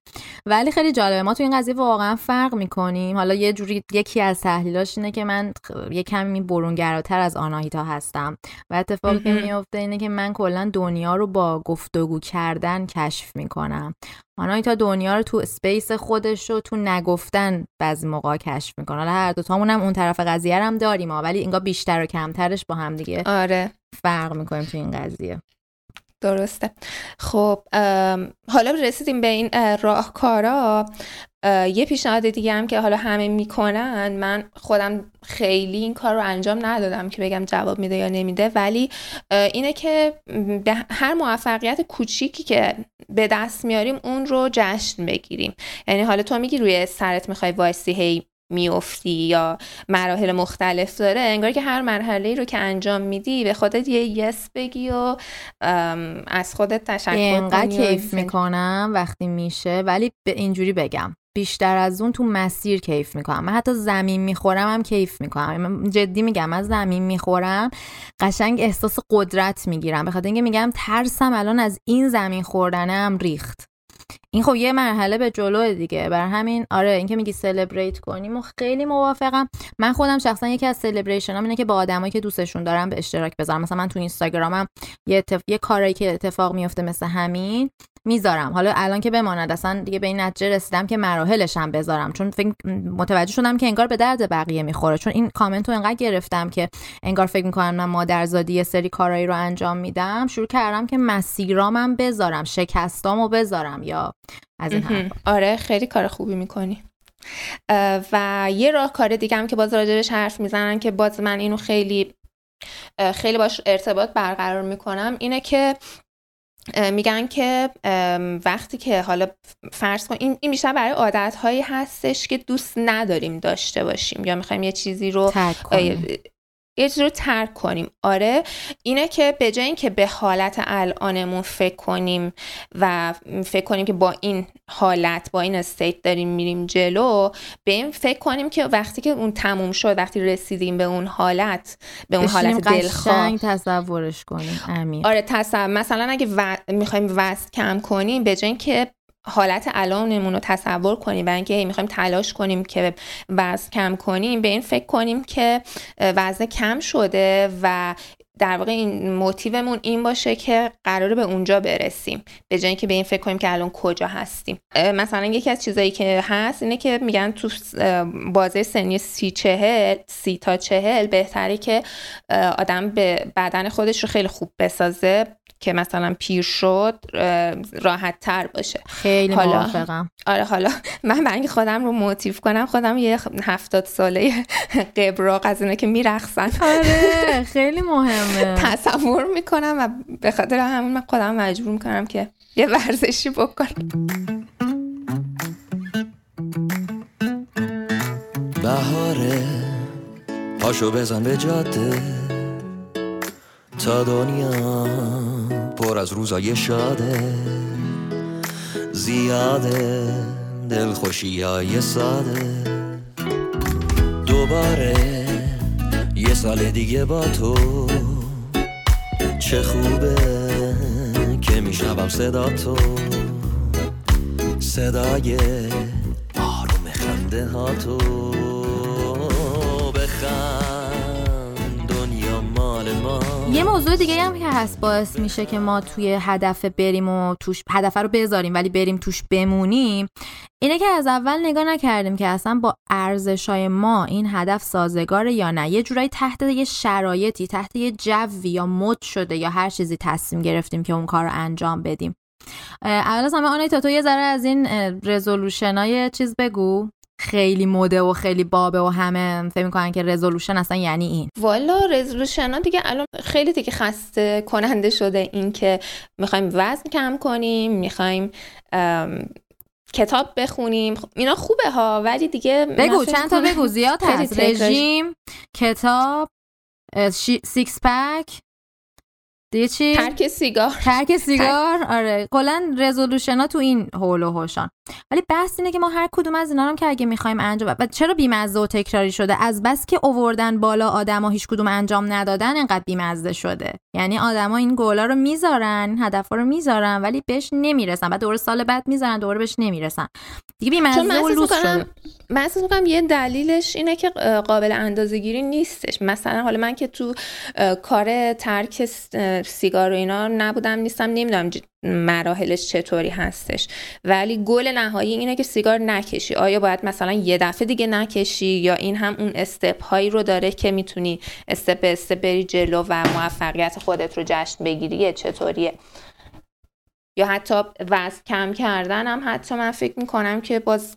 ولی خیلی جالبه ما تو این قضیه واقعا فرق می‌کنیم. حالا یه جوری یکی از تحلیلاش اینه که من یه کمی برونگراتر از آناهیتا هستم. و اتفاقی که. میفته اینه که من کلا دنیا رو با گفتگو کردن کشف می‌کنم. آناهیتا دنیا رو تو اسپیس خودش رو تو نگفتن بعضی موقع کشف می‌کنه. حالا هر دوتامون هم اون طرف قضیه هم داریم ولی انگار بیشتر و کمترش با هم دیگه آره. فرق می‌کنیم تو این قضیه. درسته. خب حالا رسیدیم به این اه، راهکارا. اه، یه پیشنهاد دیگه هم که حالا همه می‌کنن من خودم خیلی این کار رو انجام ندادم که بگم جواب میده یا نمیده. ولی اینه که به هر موفقیت کوچیکی که به دست میاریم اون رو جشن بگیریم. یعنی حالا تو میگی روی سرت می‌خوای وایسی هی میافتی یا مراحل مختلف داره انگار که هر مرحله رو که انجام میدی به خودت یه یس بگی و از خودت تشکر کنی و کیف می‌کنم وقتی میشه ولی به اینجوری بگم بیشتر از اون تو مسیر کیف می‌کنم. من حتی زمین می‌خورم هم کیف می‌کنم. من جدی میگم من زمین می‌خورم قشنگ احساس قدرت می‌گیرم. به خاطر اینکه میگم ترسم الان از این زمین خوردنه هم ریخت. این خب یه مرحله به جلو دیگه. بر همین آره اینکه میگی سلبریت کنیم و خیلی موافقم. من خودم شخصا یکی از سلبریشن اینه که با آدمایی که دوستشون دارم به اشتراک بذارم. مثلا من تو اینستاگرامم یه, اتف... یه کارایی که اتفاق میفته مثل همین می‌ذارم. حالا الان که بماند اصلا دیگه به این نتیجه رسیدم که مراحلش هم بذارم. چون فکر متوجه شدم که انگار به درد بقیه می‌خوره. چون این کامنت رو انقدر گرفتم که انگار فکر می‌کنم من مادرزادی یه سری کارایی رو انجام میدم شروع کردم که مسیرامم بذارم شکستامو بذارم یا از این آره خیلی کار خوبی می‌کنی. و یه راهکار دیگه هم که باز راجبش حرف می‌زنن که باز من اینو خیلی خیلی باش ارتباط برقرار می‌کنم اینه که میگن که وقتی که حالا فرض کن این, این بیشتر برای عادت هایی هستش که دوست نداریم داشته باشیم یا می‌خوایم یه چیزی رو. یه چیزی رو ترک کنیم. آره اینه که به جای اینکه به حالت الانمون فکر کنیم و فکر کنیم که با این حالت با این استیت داریم میریم جلو به این فکر کنیم که وقتی که اون تموم شد وقتی رسیدیم به اون حالت به اون حالت دلخواه. تصورش کنیم. امیر آره تصور مثلا اگه و... می‌خوایم وزن کم کنیم به جای اینکه حالت الانمون رو تصور کنیم و اینکه می‌خوایم تلاش کنیم که وزن کم کنیم به این فکر کنیم که وزن کم شده و در واقع این موتیومون این باشه که قراره به اونجا برسیم به جای که به این فکر کنیم که الان کجا هستیم. مثلا یکی از چیزایی که هست اینه که میگن تو بازه سنی سی چهل سی تا چهل بهتره که آدم به بدن خودش رو خیلی خوب بسازه. که مثلا پیر شد راحت تر باشه. خیلی حالا موافقم. آره حالا من برای خودم رو موتیف کنم خودم یه هفتاد ساله قبراق از اینه که میرخصن آره <laughs> خیلی مهمه. تصور می‌کنم و به خاطر همون من خودم مجبور می‌کنم که یه ورزشی بکنم. بهاره پاشو بزن به جاده. تا دنیا پر از روزای شاده زیاده دلخوشی های ساده. دوباره یه سال دیگه با تو چه خوبه که میشنوم صدا تو. صدای آروم خنده ها تو. یه موضوع دیگه هم که هست باعث میشه که ما توی هدف بریم و توش هدف رو بذاریم ولی بریم توش بمونیم اینه که از اول نگاه نکردیم که اصلا با ارزشای ما این هدف سازگاره یا نه. یه جورایی تحت یه شرایطی تحت یه جوی یا مد شده یا هر چیزی تصمیم گرفتیم که اون کار رو انجام بدیم. اول از همه آنیتا تو یه ذره از این resolution های چیز بگو. خیلی مده و خیلی بابه و همه فکر می‌کنن که resolution اصلا یعنی این. والا resolution ها دیگه الان خیلی دیگه خسته کننده شده این که می‌خوایم وزن کم کنیم می‌خوایم کتاب بخونیم. اینا خوبه ها ولی دیگه بگو چند تا بگو زیاد هست. رژیم کتاب six pack دیگه چی؟ ترک سیگار. ترک سیگار؟ آره. کلا رزولوشن ها تو این هول و هوشان ولی بحث اینه که ما هر کدوم از اینا هم که اگه می‌خوایم انجام و چرا بیمزه و تکراری شده؟ از بس که اووردن بالا آدما هیچ کدوم انجام ندادن انقدر بیمزه شده. یعنی آدما این گولا رو می‌ذارن هدفا رو می‌ذارن ولی بهش نمی‌رسن. بعد دوره سال بعد می‌ذارن دوره بهش نمی‌رسن. دیگه بیمزه و لوس شده. من احساس یه دلیلش اینه که قابل اندازه‌گیری نیستش. مثلا حالا من که تو کار ترک سیگار و اینا نبودم نیستم نمی‌دونم مراحلش چطوری هستش. ولی گل نهایی اینه که سیگار نکشی. آیا باید مثلا یه دفعه دیگه نکشی یا این هم اون استپ هایی رو داره که می‌تونی استپ استپ بری جلو و موفقیت خودت رو جشن بگیری؟ چطوریه؟ یا حتی وزن کم کردن هم حتی من فکر می‌کنم که باز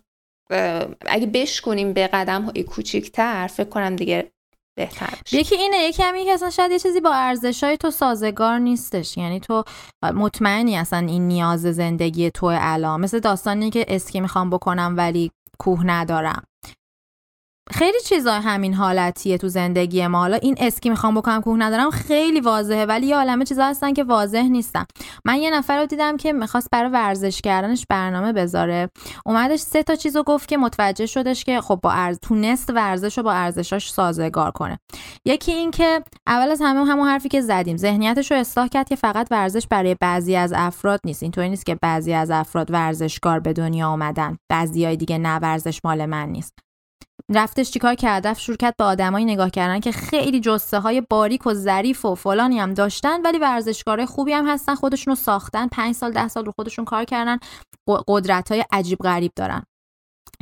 اگه بشکنیم به قدم های کوچیکتر فکر کنم دیگه بهتر یکی اینه یکی هم که اصلا شاید یه چیزی با ارزش های تو سازگار نیستش. یعنی تو مطمئنی اصلا این نیاز زندگی تو الان. مثل داستانی که اسکی می‌خوام بکنم ولی کوه ندارم. خیلی چیزا همین حالتیه تو زندگی ما. حالا این اسکی می‌خوام بکنم کوه ندارم خیلی واضحه ولی یه عالمه چیزا هستن که واضح نیستن. من یه نفر رو دیدم که می‌خواست برای ورزش کردنش برنامه بذاره. اومدش سه تا چیزو گفت که متوجه شدش که خب با ارز تونست ورزش رو با ارزشاش سازگار کنه. یکی این که اول از همه همون حرفی که زدیم ذهنیتش رو اصلاح کرد که فقط ورزش برای بعضی از افراد نیست. اینطوری نیست که بعضی از افراد ورزشکار به دنیا آمدن. بعضیای دیگه نه ورزش مال من نیست. رفتش چیکار کرد؟ رفت شروع کرد به آدمایی نگاه کردن که خیلی جسته های باریک و ظریف و فلانی هم داشتن ولی ورزشکارای خوبی هم هستن خودشون رو ساختن پنج سال ده سال رو خودشون کار کردن قدرت های عجیب غریب دارن.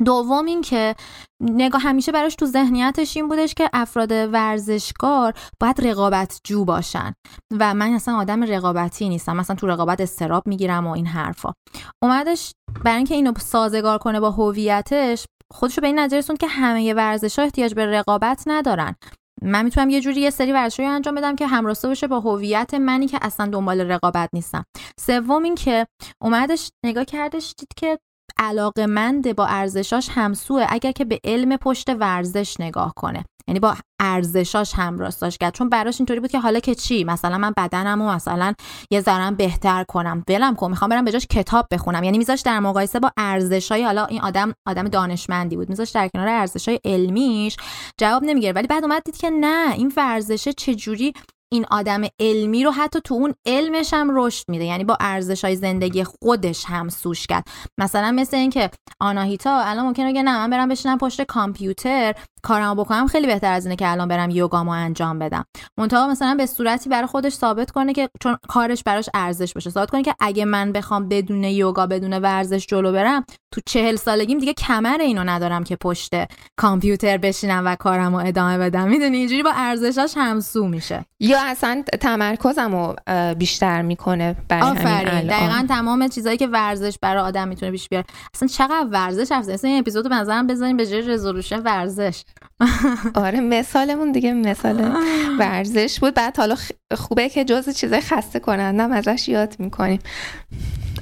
دوم این که نگاه همیشه براش تو ذهنیتش این بودش که افراد ورزشکار باید رقابت جو باشن. و من اصلا آدم رقابتی نیستم مثلا تو رقابت استراب می‌گیرم و این حرفا. اومدش برای اینکه اینو سازگار کنه با هویتش خودشو به این نظر که همه ورزش ها احتیاج به رقابت ندارن. من می‌تونم یه جوری یه سری ورزشی انجام بدم که همراسته باشه با هویت منی که اصلا دنبال رقابت نیستم. سوم این که اومدش نگاه کردش دید که علاقه منده با ارزشاش همسوه اگر که به علم پشت ورزش نگاه کنه. یعنی با ارزشاش هم راستاش کرد. چون براش اینطوری بود که حالا که چی؟ مثلا من بدنمو مثلا یه ذرم بهتر کنم. ولم کن می‌خوام برم به جاش کتاب بخونم. یعنی میذاش در مقایسه با ارزشای حالا این آدم آدم دانشمندی بود. میذاش در کنار ارزشای علمیش. جواب نمی‌گیره. ولی بعد اومد دید که نه این ورزشه چجوری این آدم علمی رو حتی تو اون علمش هم رشد میده. یعنی با ارزش های زندگی خودش هم سوش کرد. مثلا مثل اینکه آناهیتا الان ممکنه بگه نه من برم بشینم پشت کامپیوتر. کارمو بکنم خیلی بهتر از اینه که الان برم یوگامو انجام بدم. منتها مثلا به صورتی برای خودش ثابت کنه که چون کارش براش ارزش باشه. ثابت کنه که اگه من بخوام بدون یوگا بدون ورزش جلو برم تو چهل سالگیم دیگه کمر اینو ندارم که پشت کامپیوتر بشینم و کارمو ادامه بدم. می‌دونی؟ اینجوری با ارزشاش همسو میشه. یا اصلا تمرکزم رو بیشتر می‌کنه برای آفرین. دقیقا تمام چیزایی که ورزش برای آدم می‌تونه بیش بیاره. اصلا چقدر ورزش اصلا این اپیزود به نظرم بزنیم به جای رزولوشن ورزش. <laughs> آره مثالمون دیگه مثال ورزش بود. بعد حالا خوبه که جز چیزای خسته کنندم ازش یاد می‌کنیم.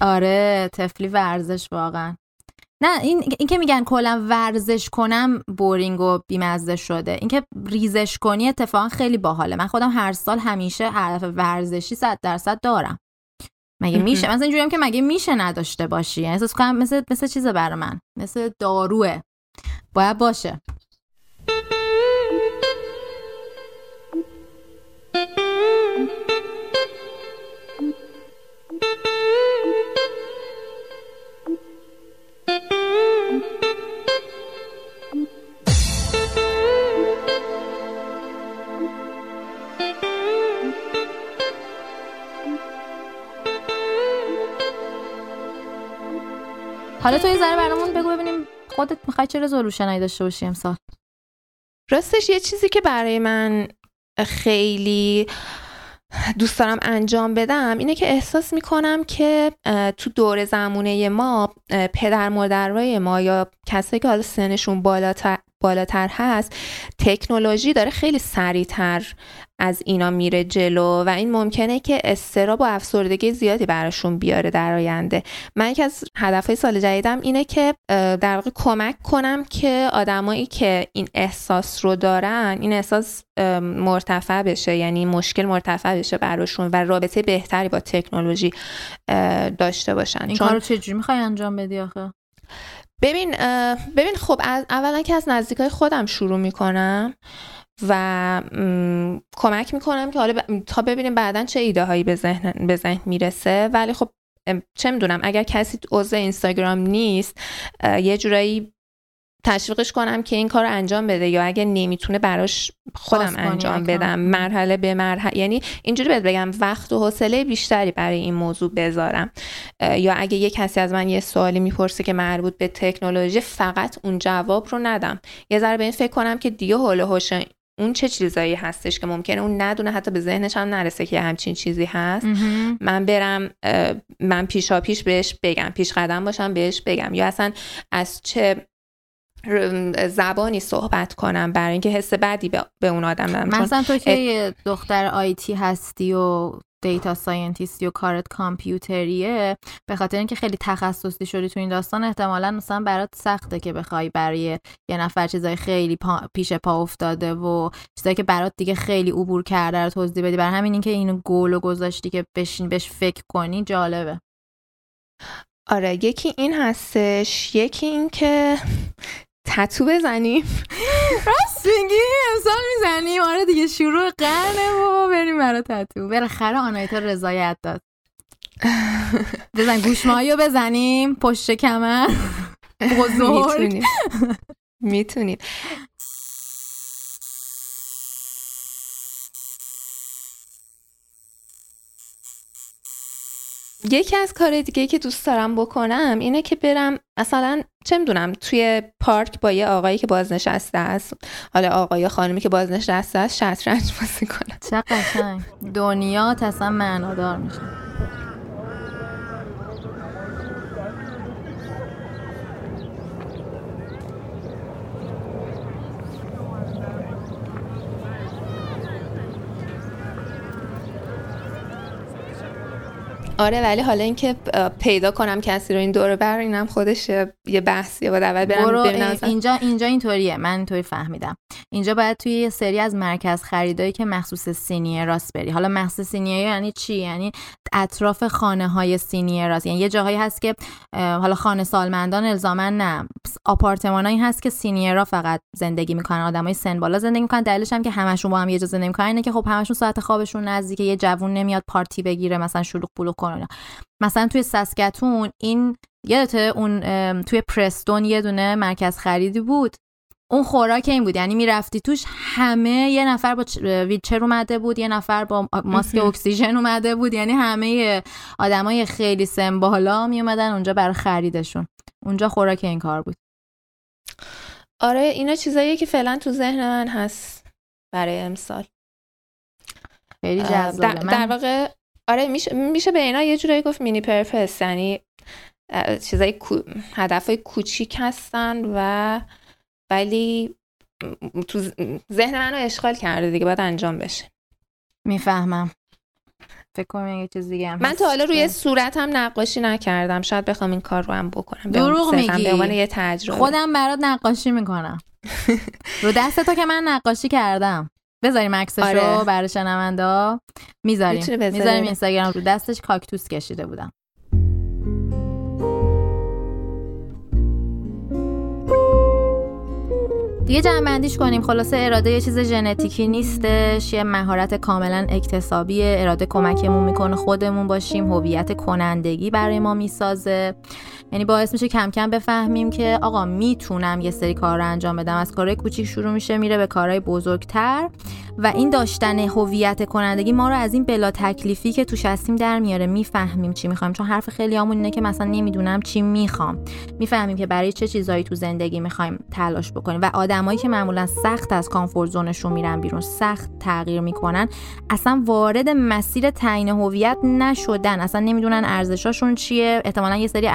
آره تفلی ورزش واقعا. نه این, این که میگن کلا ورزش کنم بورینگ و بیمزه شده. اینکه ریزش کنی اتفاقا خیلی باحاله. من خودم هر سال همیشه هدف ورزشی صد درصد دارم. مگه میشه؟ مثلا اینجوری هم که مگه میشه نداشته باشی. یعنی احساس کنم مثل مثل چیزه برای من. مثل داروه. باید باشه. حالا تو یه ذره برامون بگو ببینیم خودت می‌خوای چه رزولوشنایی داشته باشی امسال؟ راستش یه چیزی که برای من خیلی دوست دارم انجام بدم اینه که احساس می‌کنم که تو دور زمونه ما پدر مادرای ما یا کسایی که حالا سنشون بالاتر بالاتر هست تکنولوژی داره خیلی سریعتر از اینا میره جلو و این ممکنه که استراب و افسردگی زیادی براشون بیاره در آینده. من یکی از هدفهای سال جدیدم اینه که در واقع کمک کنم که آدمایی که این احساس رو دارن این احساس مرتفع بشه یعنی مشکل مرتفع بشه براشون و رابطه بهتری با تکنولوژی داشته باشن. این کارو چجوری می‌خوای انجام بدی آخه؟ ببین ببین خب اولا که از نزدیکای خودم شروع می‌کنم و کمک می‌کنم که حالا تا ببینیم بعدا چه ایده هایی به ذهن به ذهن می‌رسه. ولی خب چه می‌دونم اگر کسی عضو اینستاگرام نیست یه جورایی تشویقش کنم که این کار رو انجام بده یا اگه نمی‌تونه براش خودم انجام بدم. مرحله به مرحله. یعنی اینجوری بهت بگم وقت و حوصله بیشتری برای این موضوع بذارم. یا اگه یه کسی از من یه سوالی می‌پرسه که مربوط به تکنولوژی فقط اون جواب رو ندم. یه ذره به این فکر کنم که دیگه حول هوش اون چه چیزایی هستش که ممکنه. اون ندونه حتی به ذهنش هم نرسه که همچین چیزی هست. من برم من پیشا پیش بهش بگم. پیش قدم باشم بهش بگم. یا اصلا از چه زبانی صحبت کنم برای اینکه حس بدی به اون آدم دارم مثلا تو که یه دختر آیتی هستی و دیتا ساینتیستی و کارت کامپیوتریه به خاطر اینکه خیلی تخصصی شدی تو این داستان احتمالا مثلا برات سخته که بخوای برای یه نفر چیزای خیلی پا پیش پا افتاده و چیزایی که برات دیگه خیلی عبور کرده رو توضیح بدی. برای همین اینکه اینو گولو گذاشتی که بشین بهش فکر کنی جالبه. آره یکی این هستش یکی این که تتو بزنیم. راست میگی امسال می‌زنیم. آره دیگه شروع قرنه و بریم برای تتو. بالاخره آنایتا رضایت داد. بزن گوشمایی رو بزنیم پشت کمر. <laughs> بزرگ. می‌تونیم می‌تونیم. یکی از کار دیگه که دوست دارم بکنم اینه که برم مثلا چه می‌دونم توی پارک با یه آقایی که بازنشسته است. حالا آقای خانمی که بازنشسته است شطرنج بازی کنم چه قشنگ. دنیا اصلا معنادار میشه. آره ولی حالا اینکه پیدا کنم کسی رو این دوره بر اینم خودش یه بحثیه با دعوت برم برو ببینم. اینجا اینجا اینطوریه من اینطوری فهمیدم. اینجا باید توی یه سری از مرکز خریدایی که مخصوص سینیه راست بری. حالا مخصوص سینیه یعنی چی؟ یعنی اطراف خانه های سینیه راست یعنی یه جاهایی هست که حالا خانه سالمندان الزاما نه. آپارتمانایی هست که سینیرا فقط زندگی می‌کنن آدمای سن بالا زندگی می‌کنن. دلیلش هم که همشون با هم یه جا زندگی می‌کنن اینه که خب همشون ساعت خوابشون نزدیکه یه جوون نمیاد پارتی بگیره مثلا شلوغ پلوغ کنه مثلا توی ساسکتون این یادته اون توی پرستون یه دونه مرکز خریدی بود؟ اون خوراک این بود. یعنی می‌رفتی توش همه یه نفر با ویلچر اومده بود یه نفر با ماسک اکسیژن اومده بود. یعنی همه آدمای خیلی سن بالا می اومدن اونجا برای خریدشون. اونجا خوراک این کار بود. آره اینا چیزاییه که فعلا تو ذهن من هست برای امسال. خیلی اه، جذابه. در, واقع آره میشه, میشه به اینا یه جورایی گفت مینی پرپس یعنی چیزای کو... هدفهای کوچیک هستن و ولی تو ذهن منو اشغال کرده دیگه باید انجام بشه. می‌فهمم. فکر کنم یه چیز دیگه هم من تا. حالا روی صورتم نقاشی نکردم. شاید بخوام این کار رو هم بکنم. دروغ میگی. به عنوان یه تجربه. خودم برات نقاشی می‌کنم. <laughs> رو دست تو که من نقاشی کردم. بذاریم عکسش آره. رو برای شنونده می‌ذاریم. می‌ذاریم اینستاگرام رو دستش کاکتوس کشیده بودم. دیگه جمع کنیم. خلاصه اراده یه چیز ژنتیکی نیستش. یه مهارت کاملا اکتسابیه. اراده کمکمون می‌کنه خودمون باشیم. هویت کنندگی برای ما می‌سازه. یعنی باعث میشه کم کم بفهمیم که آقا می‌تونم یه سری کار رو انجام بدم. از کارهای کوچیک شروع میشه میره به کارهای بزرگتر و این داشتن هویت کنندگی ما رو از این بلا تکلیفی که توش هستیم در میاره. می‌فهمیم چی می‌خوایم. چون حرف خیلی همون اینه که مثلا نمی‌دونم چی می‌خوام. می‌فهمیم که برای چه چیزهایی تو زندگی می‌خوایم تلاش بکنیم. و آدمایی که معمولا سخت از کامفورت زونشون میرن بیرون سخت تغییر می‌کنن اصلا وارد مسیر تعیین هویت نشدن. اصلا نمی‌دونن ارزشاشون چیه. احتمالا یه سری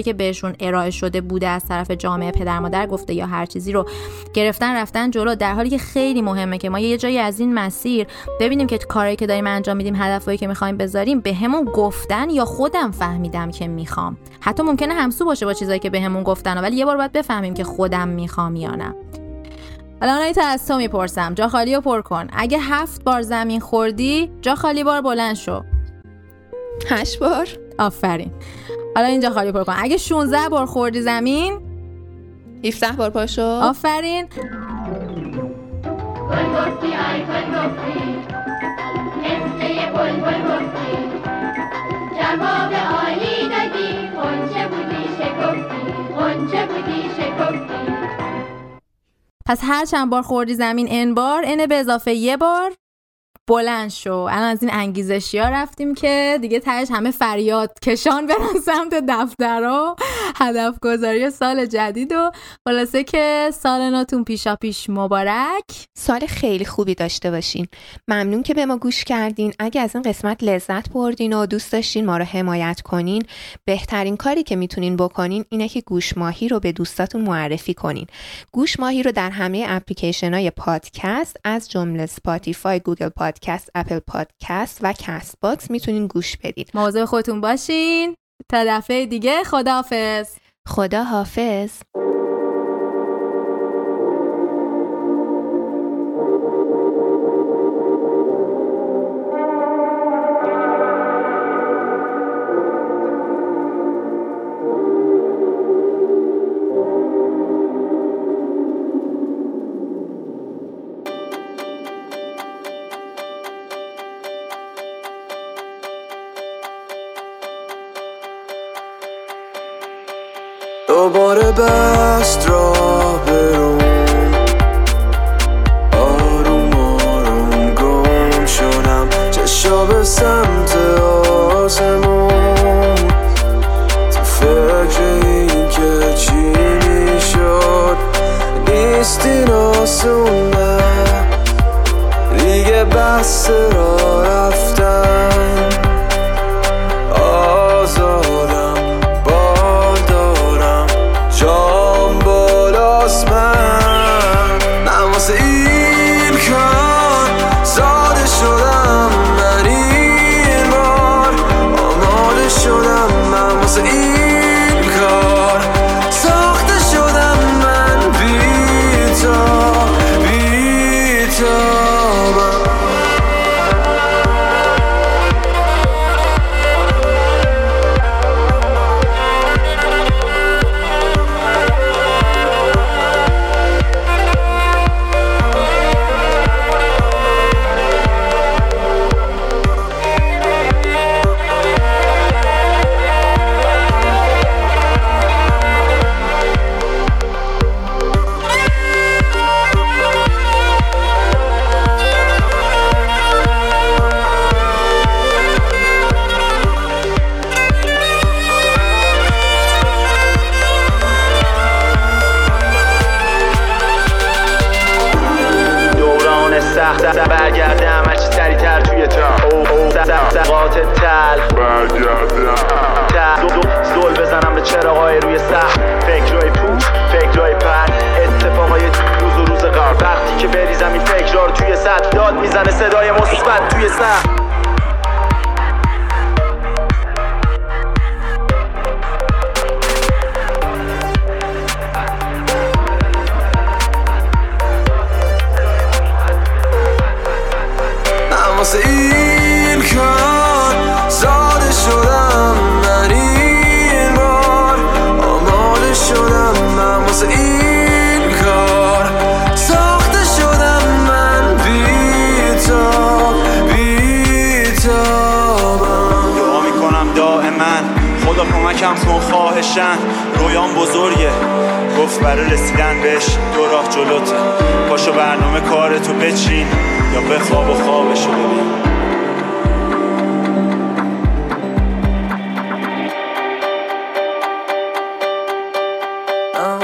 ارزشایی که بهشون ارائه شده بوده از طرف جامعه پدر مادر گفته یا هر چیزی رو گرفتن رفتن جلو. در حالی که خیلی مهمه که ما یه جایی از این مسیر ببینیم که کارهایی که داریم انجام میدیم هدفهایی که می‌خوایم بذاریم بهمون گفتن یا خودم فهمیدم که می‌خوام. حتی ممکنه همسو باشه با چیزایی که بهمون گفتن ولی یه بار باید بفهمیم که خودم می‌خوام یا نه. آنایی از تو می‌پرسم. جا خالی رو پر کن. اگه هفت بار زمین خوردی جا خالی بار بلند شو. هشت بار. آفرین. حالا اینجا خالی پر کن. اگه 16 بار خوردی زمین 17 بار پاشو. آفرین. جواب عالی دادی خونچه بودی شکفتی خونچه بودی شکفتی پس هر چند بار خوردی زمین ان بار ان به اضافه یه بار. بلند شو. الان از این انگیزشی ها رفتیم که دیگه تهش همه فریاد کشان برن <laughs> سمت دفتر و هدف گذاری سال جدید و خلاصه که سال نوتون پیشا پیش مبارک. سال خیلی خوبی داشته باشین. ممنون که به ما گوش کردین. اگه از این قسمت لذت بردین و دوست داشتین ما رو حمایت کنین بهترین کاری که می‌تونین بکنین اینه که گوش ماهی رو به دوستاتون معرفی کنین. گوش ماهی رو در همه اپلیکیشن های پادکست از جمله Spotify Google Podcast Apple Podcast و Castbox می‌تونین گوش بدین. مواظب خودتون باشین. تا دفعه دیگه خداحافظ. خدا حافظ دوباره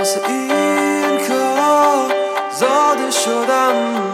واسه این کار زاده شدم.